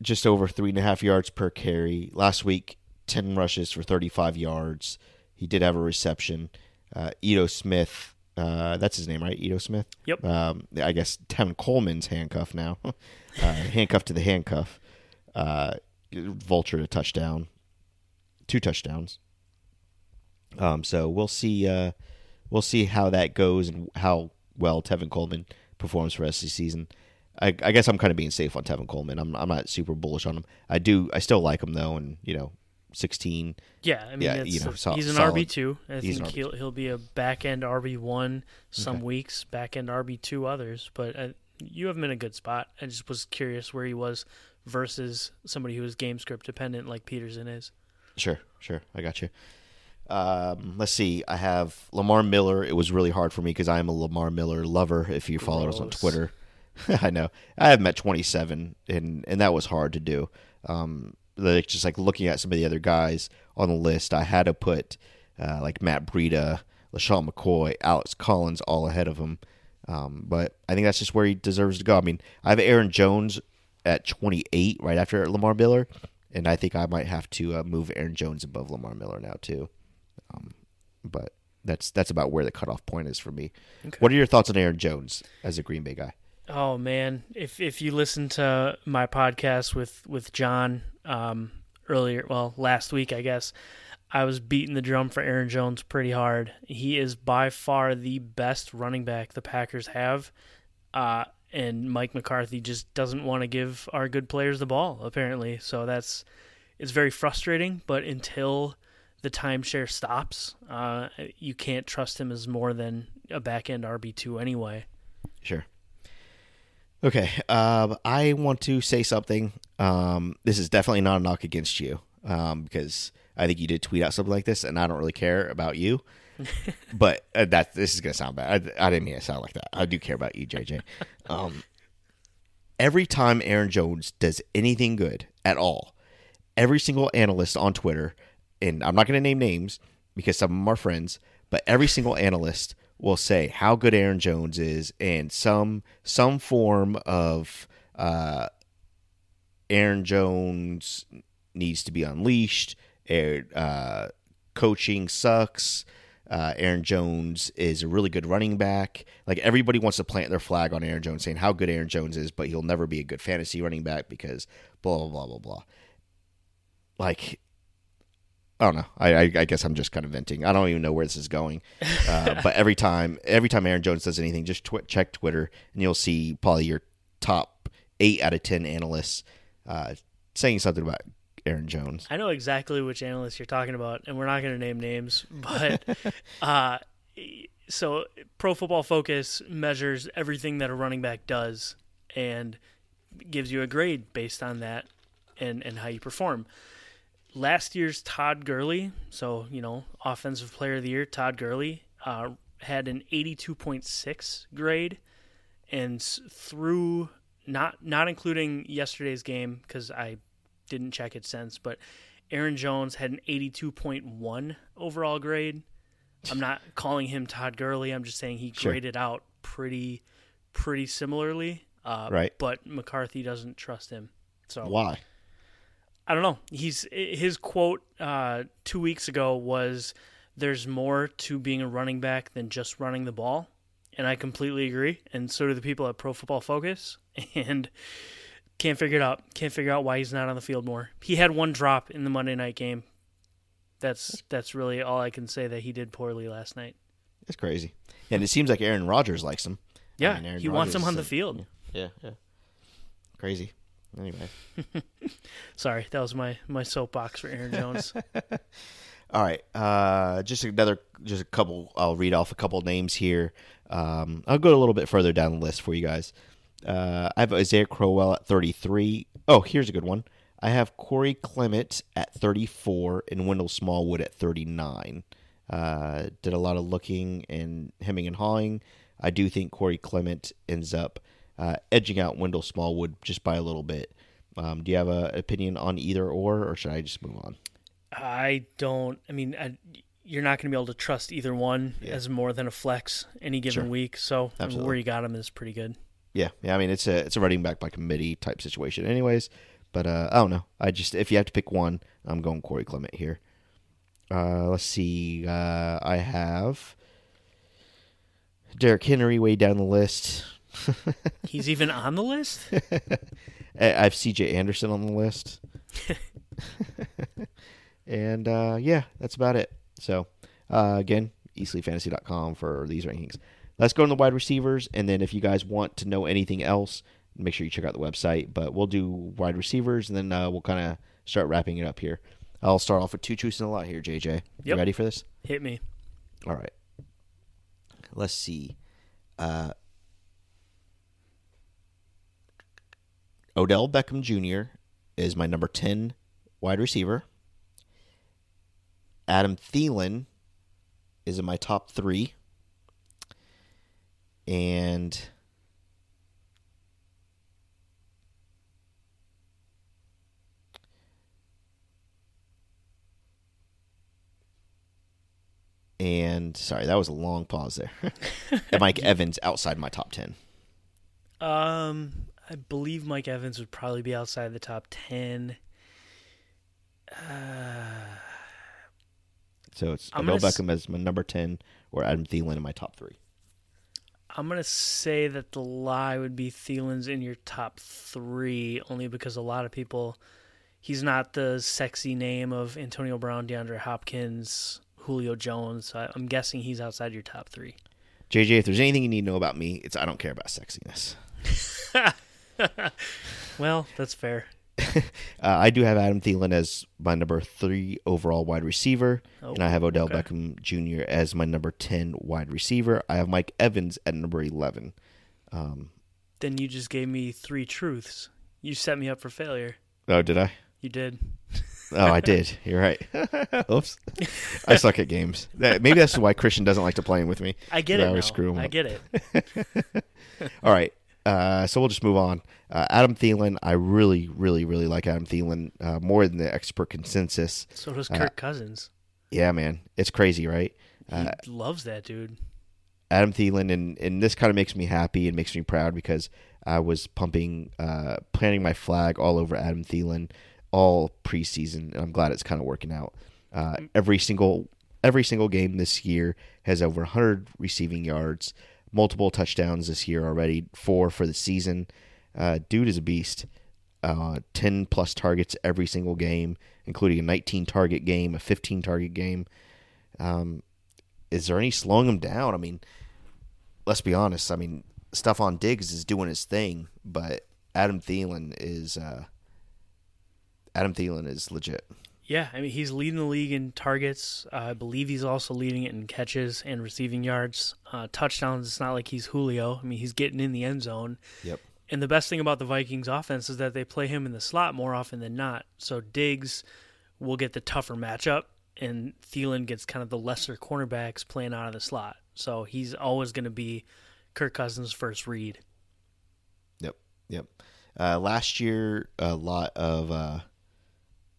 just over three and a half yards per carry last week. Ten rushes for thirty-five yards. He did have a reception. Uh, Ito Smith, uh, that's his name, right? Ito Smith. Yep. Um, I guess Tevin Coleman's handcuff now, uh, handcuff to the handcuff. Uh, vulture to touchdown, two touchdowns. Um, so we'll see. Uh, we'll see how that goes and how well Tevin Coleman performs for the rest of the season. I, I guess I'm kind of being safe on Tevin Coleman. I'm I'm not super bullish on him. I do. I still like him though, and you know, 16. Yeah, I mean, Yeah, you know, sol- he's an. RB two. I He's think RB2. he'll he'll be a back end RB one some Okay. weeks, back end RB two others. But uh, you have him in a good spot. I just was curious where he was versus somebody who is game script dependent like Peterson is. Sure, sure. I got you. Um, let's see. I have Lamar Miller. It was really hard for me because I am a Lamar Miller lover. If you follow us on Twitter, I know I have met 27, and and that was hard to do. Um, like just like looking at some of the other guys on the list, I had to put uh, like Matt Breida, LeSean McCoy, Alex Collins all ahead of him. Um, but I think that's just where he deserves to go. I mean, I have Aaron Jones at 28, right after Lamar Miller, and I think I might have to uh, move Aaron Jones above Lamar Miller now too. Um, but that's that's about where the cutoff point is for me. What are your thoughts on Aaron Jones as a Green Bay guy? Oh man, if if you listen to my podcast with with John um, earlier, well, last week I guess, I was beating the drum for Aaron Jones pretty hard. He is by far the best running back the Packers have, uh, and Mike McCarthy just doesn't want to give our good players the ball apparently. So that's it's very frustrating. But until the timeshare stops, uh, you can't trust him as more than a back end RB two anyway. Sure. Okay. Um, I want to say something. Um, this is definitely not a knock against you um, because I think you did tweet out something like this, and I don't really care about you. but uh, that this is gonna sound bad. I, I didn't mean it to sound like that. I do care about you, JJ. Um, every time Aaron Jones does anything good at all, every single analyst on Twitter, and I'm not going to name names because some of them are friends, but every single analyst will say how good Aaron Jones is and some some form of uh, Aaron Jones needs to be unleashed. Uh, coaching sucks. Uh, Aaron Jones is a really good running back. Like everybody wants to plant their flag on Aaron Jones, saying how good Aaron Jones is, but he'll never be a good fantasy running back because blah blah blah blah blah. Like, I don't know. I, I, I guess I'm just kind of venting. I don't even know where this is going. Uh, but every time, every time Aaron Jones does anything, just tw- check Twitter, and you'll see probably your top eight out of ten analysts uh, saying something about Aaron Jones. I know exactly which analyst you're talking about, and we're not going to name names, but uh, so Pro Football Focus measures everything that a running back does and gives you a grade based on that and, and how you perform. Last year's Todd Gurley, so you know, Offensive Player of the Year, Todd Gurley, uh, had an 82.6 grade, and through not not including yesterday's game because I didn't check it since, but Aaron Jones had an 82.1 overall grade. I'm not calling him Todd Gurley. I'm just saying he Sure. graded out pretty, pretty similarly. Uh, Right. But McCarthy doesn't trust him. So Why? I don't know. He's his quote uh, two weeks ago was, "There's more to being a running back than just running the ball," and I completely agree. And so do the people at Pro Football Focus. And can't figure it out. Can't figure out why he's not on the field more. He had one drop in the Monday night game. That's that's really all I can say that he did poorly last night. It's crazy. And it seems like Aaron Rodgers likes him. I Yeah, mean, Aaron he wants him on the is a- field. Yeah, yeah. Crazy. Anyway. Sorry, that was my my soapbox for Aaron Jones. All right. Uh, just another, just a couple. I'll read off a couple names here. Um, I'll go a little bit further down the list for you guys. Uh, I have Isaiah Crowell at 33. Oh, here's a good one. I have Corey Clement at 34 and Wendell Smallwood at 39. Uh, did a lot of looking and hemming and hawing. I do think Corey Clement ends up uh, edging out Wendell Smallwood just by a little bit. Um, do you have an opinion on either or, or should I just move on? I don't. I mean, I, you're not going to be able to trust either one as more than a flex any given Sure. week. So I mean, where you got him is pretty good. Yeah, yeah. I mean, it's a it's a running back by committee type situation, anyways. But uh, I don't know. I just if you have to pick one, I'm going Corey Clement here. Uh, let's see. Uh, I have Derrick Henry way down the list. He's even on the list. I have C.J. Anderson on the list. and uh, yeah, that's about it. So uh, again, easleefantasy.com for these rankings. Let's go to the wide receivers, and then if you guys want to know anything else, make sure you check out the website. But we'll do wide receivers, and then uh, we'll kind of start wrapping it up here. I'll start off with two truths and a lot here, JJ. You ready for this? Hit me. All right. Let's see. Uh, Odell Beckham Jr. is my number 10 wide receiver. Adam Thielen is in my top three. And and sorry, that was a long pause there. and Mike Evans outside my top 10. Um, I believe Mike Evans would probably be outside the top ten. Uh, so it's I'm Odell gonna s- Beckham as my number 10 or Adam Thielen in my top three. I'm gonna say that the lie would be Thielen's in your top three, only because a lot of people. He's not the sexy name of Antonio Brown, DeAndre Hopkins, Julio Jones. So I- I'm guessing he's outside your top three. JJ, if there's anything you need to know about me, it's I don't care about sexiness. Well, that's fair. Uh, I do have Adam Thielen as my number three overall wide receiver, Oh, and I have Odell okay. Beckham Jr. as my number 10 wide receiver. I have Mike Evans at number 11. Then you just gave me three truths. You set me up for failure. Oh, did I? You did. Oh, I did. You're right. Oops. I suck at games. That- Maybe that's why Christian doesn't like to play with me. I get it. I always now. screw him I up. get it. All right. Uh, so we'll just move on. Uh, Adam Thielen, I really, really, really like Adam Thielen uh, more than the expert consensus. So does Uh, Kirk Cousins. Yeah, man, it's crazy, right? He loves that dude. Adam Thielen, and, and this kind of makes me happy and makes me proud because I was pumping, uh, planting my flag all over Adam Thielen all preseason, and I'm glad it's kind of working out. Uh, every single every single game this year has over 100 receiving yards, multiple touchdowns this year already, four for the season. Uh, dude is a beast. Uh, 10 plus targets every single game, including a 19 target game, a 15 target game. Um, is there any slowing him down? I mean, let's be honest. I mean, Stefon Diggs is doing his thing, but Adam Thielen is uh, Adam Thielen is legit. Yeah, I mean he's leading the league in targets. Uh, I believe he's also leading it in catches and receiving yards, uh, touchdowns. It's not like he's Julio. I mean he's getting in the end zone. Yep. And the best thing about the Vikings offense is that they play him in the slot more often than not. So Diggs will get the tougher matchup, and Thielen gets kind of the lesser cornerbacks playing out of the slot. So he's always going to be Kirk Cousins' first read. Yep. Yep. Uh, last year, a lot of uh,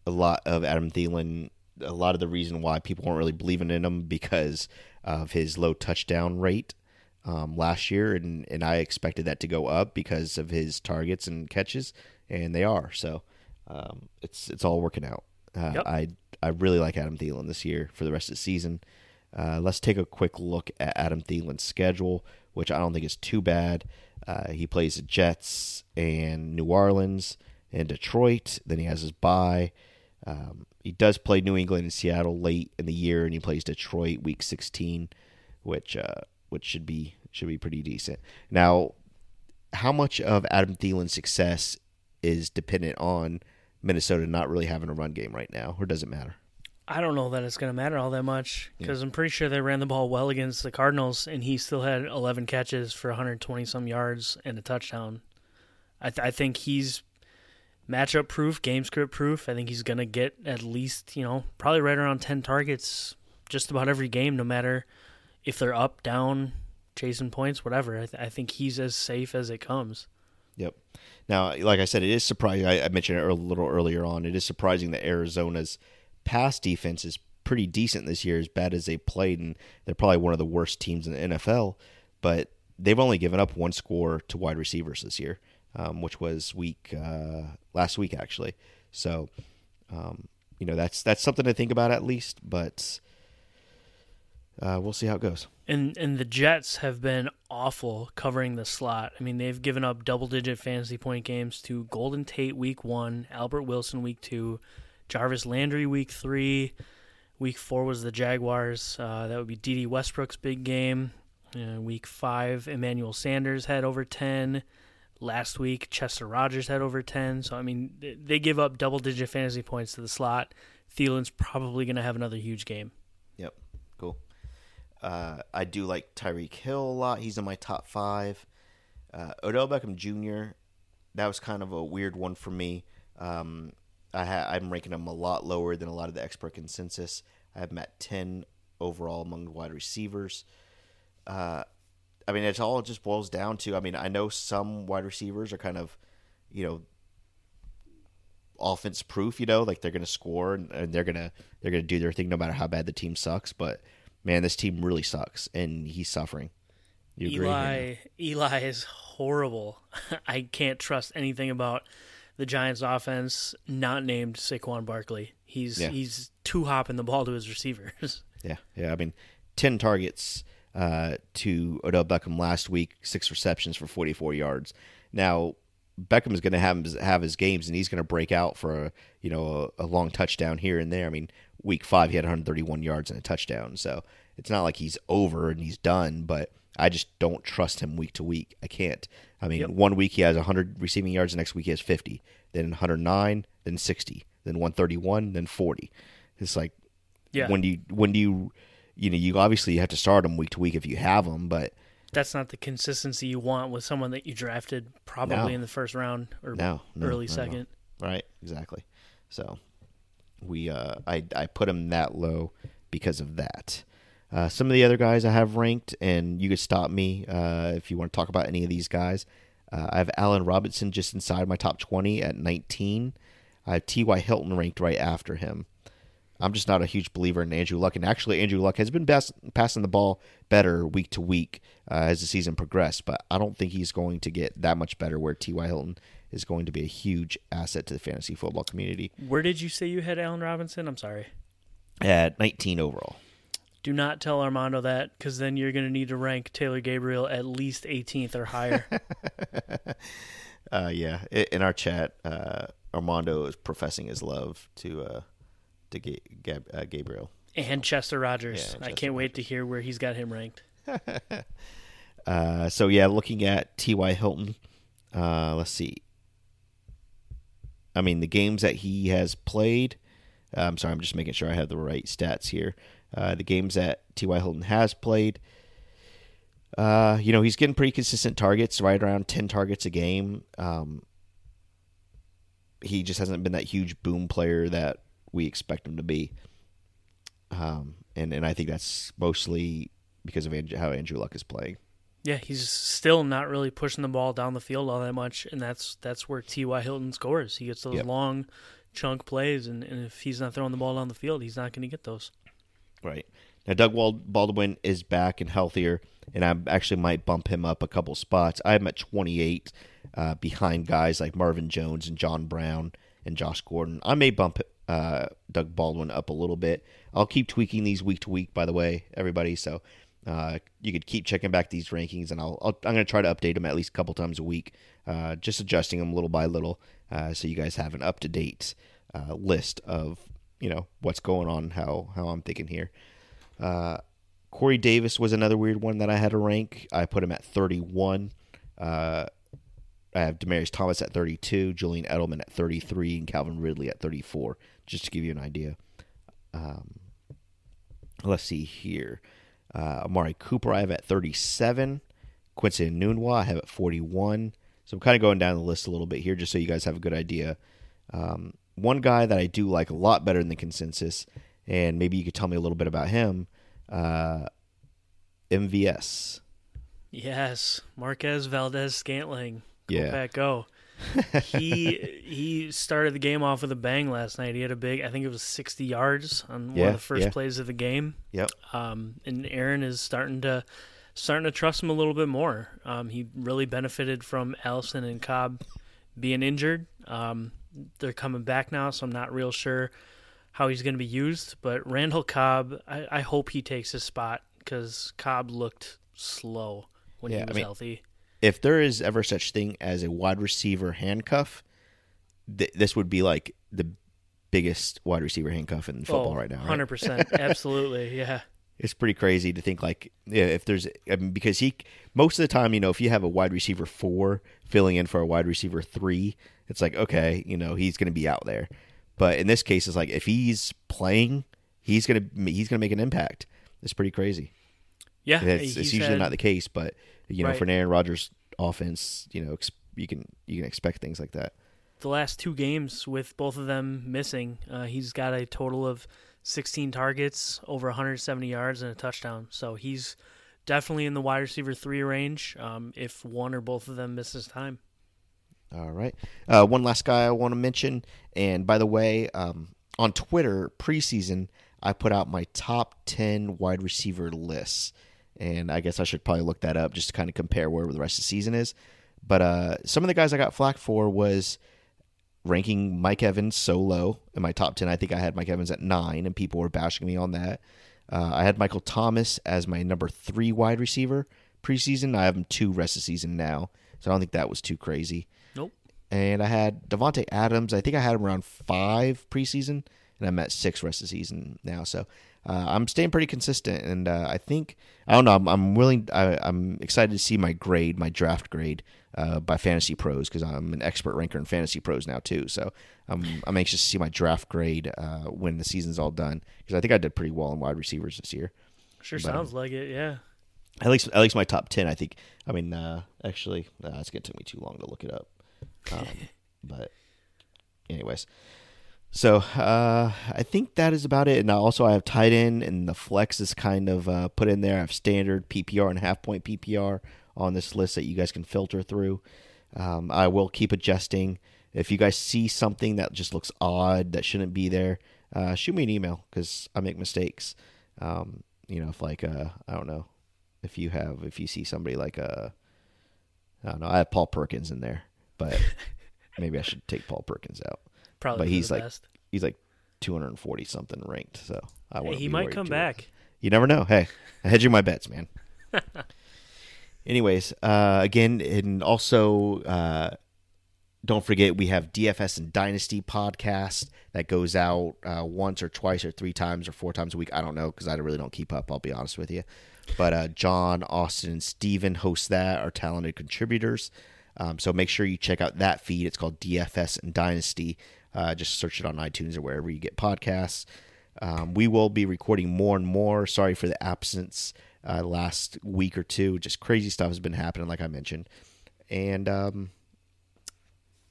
a lot of Adam Thielen. A lot of the reason why people weren't really believing in him because of his low touchdown rate um, last year, and and I expected that to go up because of his targets and catches, and they are. So um, it's it's all working out. Uh, Yep. I I really like Adam Thielen this year for the rest of the season. Uh, let's take a quick look at Adam Thielen's schedule, which I don't think is too bad. Uh, he plays the Jets and New Orleans and Detroit. Then he has his bye. Um, he does play New England and Seattle late in the year, and he plays Detroit week 16, which uh, which should be should be pretty decent. Now, how much of Adam Thielen's success is dependent on Minnesota not really having a run game right now, or does it matter? I don't know that it's going to matter all that much because I'm pretty sure they ran the ball well against the Cardinals, and he still had 11 catches for 120 some yards and a touchdown. I, th- I think he's matchup proof, game script proof. I think he's going to get at least, you know, probably right around 10 targets just about every game, no matter if they're up, down, chasing points, whatever. I, th- I think he's as safe as it comes. Yep. Now, like I said, it is surprising. I, I mentioned it a little earlier on. It is surprising that Arizona's pass defense is pretty decent this year, as bad as they played, and they're probably one of the worst teams in the NFL. But they've only given up one score to wide receivers this year, um, which was week uh, last week actually. So, um, you know, that's that's something to think about at least. But uh, we'll see how it goes. And and the Jets have been awful covering the slot. I mean, they've given up double digit fantasy point games to Golden Tate week one, Albert Wilson week two, Jarvis Landry week three. Week four was the Jaguars. Uh, that would be D.D. Westbrook's big game. Uh, week five, Emmanuel Sanders had over 10. Last week, Chester Rogers had over 10. So, I mean, they give up double digit fantasy points to the slot. Thielen's probably going to have another huge game. Yep. Cool. Uh, I do like Tyreek Hill a lot. He's in my top five. Uh, Odell Beckham Jr. That was kind of a weird one for me. Um, I ha- I'm ranking him a lot lower than a lot of the expert consensus. I have him at ten overall among wide receivers. Uh, I mean, it's all just boils down to. I mean, I know some wide receivers are kind of, you know, offense proof. You know, like they're going to score and, and they're gonna they're gonna do their thing no matter how bad the team sucks. But man, this team really sucks, and he's suffering. You agree? Eli Eli is horrible. I can't trust anything about the Giants offense not named Saquon Barkley. He's Yeah. he's too hopping the ball to his receivers. Yeah, yeah. I mean, ten targets uh, to Odell Beckham last week, six receptions for forty four yards. Now Beckham is going to have his, have his games, and he's going to break out for a, you know a, a long touchdown here and there. I mean, week five he had 131 yards and a touchdown, so it's not like he's over and he's done. But I just don't trust him week to week. I can't. I mean, Yep. one week he has 100 receiving yards, the next week he has 50, then 109, then 60, then 131, then 40. It's like yeah, when do you when do you you know you obviously you have to start them week to week if you have them but that's not the consistency you want with someone that you drafted probably No. in the first round or No, no, early second. right exactly so we uh i i put him that low because of that uh, some of the other guys I have ranked, and you could stop me uh, if you want to talk about any of these guys. Uh, I have Allen Robinson just inside my top 20 at 19. I have T.Y. Hilton ranked right after him. I'm just not a huge believer in Andrew Luck. And actually, Andrew Luck has been best, passing the ball better week to week uh, as the season progressed. But I don't think he's going to get that much better. Where T.Y. Hilton is going to be a huge asset to the fantasy football community Where did you say you had Allen Robinson? I'm sorry. at 19 overall. Do not tell Armando that because then you're going to need to rank Taylor Gabriel at least 18th or higher. Uh, yeah, in our chat, uh, Armando is professing his love to uh, to Ga- Gab- uh, Gabriel. and Chester Rogers. Yeah, I Chester can't wait to hear where he's got him ranked. Uh, so yeah, looking at T.Y. Hilton, uh, let's see. I mean, the games that he has played. uh, I'm sorry, I'm just making sure I have the right stats here. Uh, the games that T.Y. Hilton has played. Uh, you know, he's getting pretty consistent targets, right around 10 targets a game. Um, he just hasn't been that huge boom player that we expect him to be. Um, and, and I think that's mostly because of Andrew, how Andrew Luck is playing. Yeah, he's still not really pushing the ball down the field all that much, and that's that's where T.Y. Hilton scores. He gets those Yep. long chunk plays, and, and if he's not throwing the ball down the field, he's not going to get those. Right. Now, Doug Baldwin is back and healthier, and I actually might bump him up a couple spots. I am at 28 uh, behind guys like Marvin Jones and John Brown and Josh Gordon. I may bump uh, Doug Baldwin up a little bit. I'll keep tweaking these week to week, by the way, everybody. So uh, you could keep checking back these rankings, and I'll, I'll I'm going to try to update them at least a couple times a week, uh, just adjusting them little by little, uh, so you guys have an up to date uh, list of you know what's going on, how how I'm thinking here. Uh, Corey Davis was another weird one that I had to rank. I put him at 31. Uh, I have Demaryius Thomas at 32, Julian Edelman at 33, and Calvin Ridley at 34, just to give you an idea. Um, let's see here. Uh, Amari Cooper, I have at 37. Quincy Enunwa, I have at 41. So I'm kind of going down the list a little bit here, just so you guys have a good idea. Um, one guy that I do like a lot better than the consensus, and maybe you could tell me a little bit about him. Uh, MVS. Yes, Marquez Valdes-Scantling. Go Yeah. back, go. He he started the game off with a bang last night. He had a big, I think it was 60 yards on one of the first yeah. plays of the game. Yep. Um, and Aaron is starting to starting to trust him a little bit more. Um, he really benefited from Allison and Cobb being injured. Um, they're coming back now, so I'm not real sure how he's going to be used. But Randall Cobb, I, I hope he takes his spot because Cobb looked slow when Yeah, he I was mean- healthy. If there is ever such thing as a wide receiver handcuff, th- this would be like the biggest wide receiver handcuff in oh, football right now. Right? Oh, Hundred percent, absolutely, yeah. it's pretty crazy to think like yeah, if there's I mean, because he most of the time you know if you have a wide receiver four filling in for a wide receiver three it's like okay you know he's going to be out there but in this case it's like if he's playing he's going to he's going to make an impact it's pretty crazy Yeah, it's, it's usually had- not the case but you know Right. for an Aaron Rodgers offense you know ex- you can you can expect things like that the last two games with both of them missing. Uh, he's got a total of 16 targets, over 170 yards, and a touchdown. So he's definitely in the wide receiver three range. Um, if one or both of them misses time, All right. Uh, one last guy I want to mention, and by the way, um, on Twitter preseason, I put out my top ten wide receiver lists, and I guess I should probably look that up just to kind of compare where the rest of the season is. But uh, some of the guys I got flack for was ranking Mike Evans so low in my top ten. I think I had Mike Evans at nine, and people were bashing me on that. Uh, I had Michael Thomas as my number three wide receiver preseason. I have him two rest of season now, so I don't think that was too crazy nope. and I had Davante Adams. I think I had him around five preseason, and I'm at six rest of season now. So uh, I'm staying pretty consistent, and uh, I think I don't know. I'm, I'm willing. I, I'm excited to see my grade, my draft grade uh, by Fantasy Pros because I'm an expert ranker in Fantasy Pros now too. So I'm I'm anxious to see my draft grade uh, when the season's all done because I think I did pretty well in wide receivers this year. Sure But, um, sounds like it. Yeah. At least at least my top ten. I think. I mean, uh, actually, uh, it's gonna take me too long to look it up. Um, but anyways, so uh, I think that is about it. And also, I have tight end, and the flex is kind of uh, put in there. I have standard PPR and half point PPR on this list that you guys can filter through. Um, I will keep adjusting. If you guys see something that just looks odd that shouldn't be there, uh, shoot me an email because I make mistakes. Um, you know, if like uh, I don't know if you have if you see somebody like a I don't know I have Paul Perkins in there, but maybe I should take Paul Perkins out. Probably but he's the like best. he's like 240 something ranked, so I Hey, he might come back. You never know. Hey, I hedging my bets, man. Anyways, uh, again, and also uh, don't forget we have DFS and Dynasty podcast that goes out uh, once or twice or three times or four times a week. I don't know because I really don't keep up. I'll be honest with you. But uh, John, Austin, and Steven host that, are talented contributors. Um, so make sure you check out that feed. It's called DFS and Dynasty. Uh, just search it on iTunes or wherever you get podcasts. Um, we will be recording more and more. Sorry for the absence uh, last week or two. Just crazy stuff has been happening, like I mentioned. And um,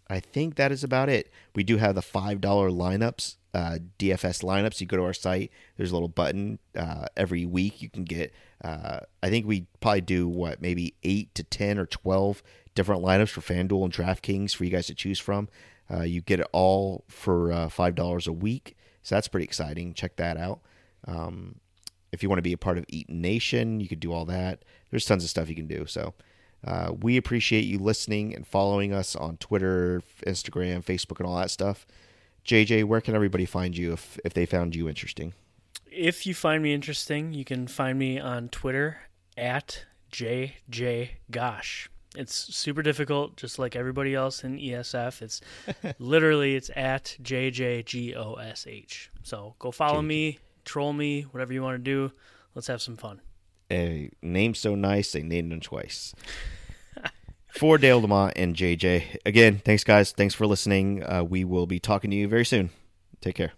I think that is about it. We do have the $5 lineups, uh, DFS lineups. You go to our site, there's a little button. Uh, every week you can get, uh, I think we probably do what, maybe 8 to 10 or 12 different lineups for FanDuel and DraftKings for you guys to choose from. Uh, you get it all for uh, $5 a week. So that's pretty exciting. Check that out. Um, if you want to be a part of Eaton Nation, you could do all that. There's tons of stuff you can do. So uh, we appreciate you listening and following us on Twitter, Instagram, Facebook, and all that stuff. JJ, where can everybody find you if, if they found you interesting? If you find me interesting, you can find me on Twitter at JJGosh. It's super difficult, just like everybody else in ESF. It's literally it's at JJGOSH. So go follow me, troll me, whatever you want to do. Let's have some fun. A name so nice, they named him twice. For Dale Lamont and JJ. Again, thanks, guys. Thanks for listening. Uh, we will be talking to you very soon. Take care.